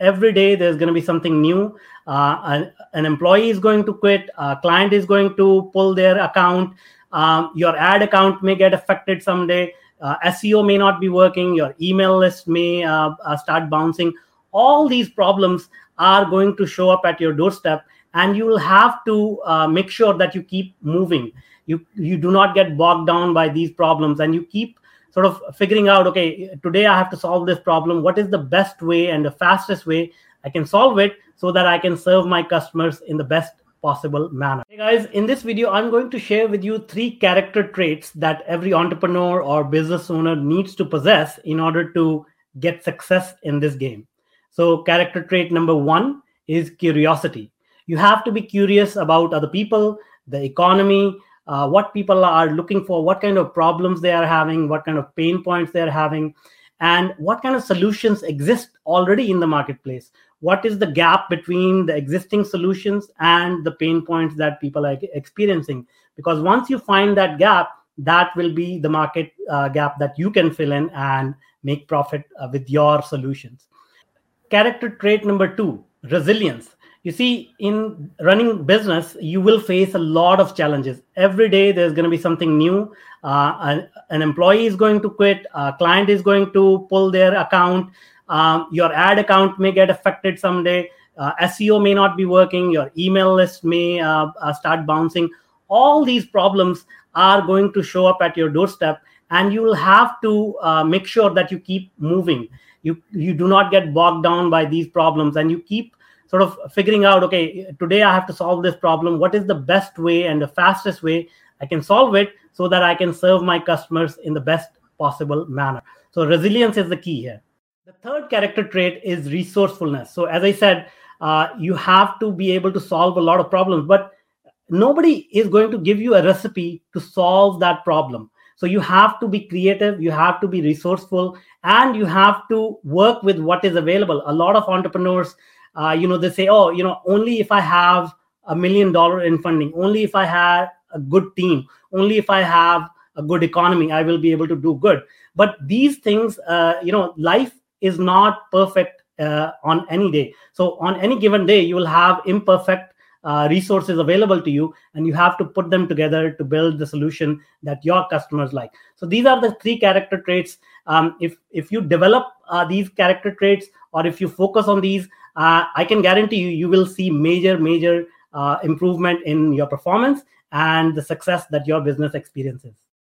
every day there's going to be something new. Uh, an, an, employee is going to quit a client is going to pull their account. Um, your ad account may get affected someday. Uh, seo may not be working. Your email list may uh, uh, start bouncing. All these problems are going to show up at your doorstep and you will have to uh, make sure that you keep moving. You you do not get bogged down by these problems and you keep sort of figuring out okay today i have to solve this problem. What is the best way and the fastest way i can solve it so that i can serve my customers in the best possible manner? Hey guys in this video i'm going to share with you three character traits that every entrepreneur or business owner needs to possess in order to get success in this game. So character trait number 1 is curiosity. You have to be curious about other people the economy uh, what people are looking for, what kind of problems they are having, what kind of pain points they are having, and what kind of solutions exist already in the marketplace. What is the gap between the existing solutions and the pain points that people are experiencing? Because once you find that gap, that will be the market uh, gap that you can fill in and make profit uh, with your solutions. Character trait number two resilience you see in running business you will face a lot of challenges. Every day there's going to be something new. Uh, an, an, employee is going to quit a client is going to pull their account. Um, your ad account may get affected someday. Uh, seo may not be working. Your email list may uh, uh, start bouncing. All these problems are going to show up at your doorstep and you will have to uh, make sure that you keep moving. You you do not get bogged down by these problems and you keep sort of figuring out okay today i have to solve this problem. What is the best way and the fastest way i can solve it so that i can serve my customers in the best possible manner? So resilience is the key here. The third character trait is resourcefulness. So as i said uh, you have to be able to solve a lot of problems but nobody is going to give you a recipe to solve that problem. So you have to be creative you have to be resourceful and you have to work with what is available. A lot of entrepreneurs uh, you know they say oh you know only if i have a million dollar in funding only if i have a good team only if i have a good economy i will be able to do good. But these things uh, you know life is not perfect uh, on any day. So on any given day you will have imperfect uh, resources available to you and you have to put them together to build the solution that your customers like. So these are the three character traits. Um, if if you develop uh, these character traits or if you focus on these i can guarantee you you will see major major uh, improvement in your performance and the success that your business experiences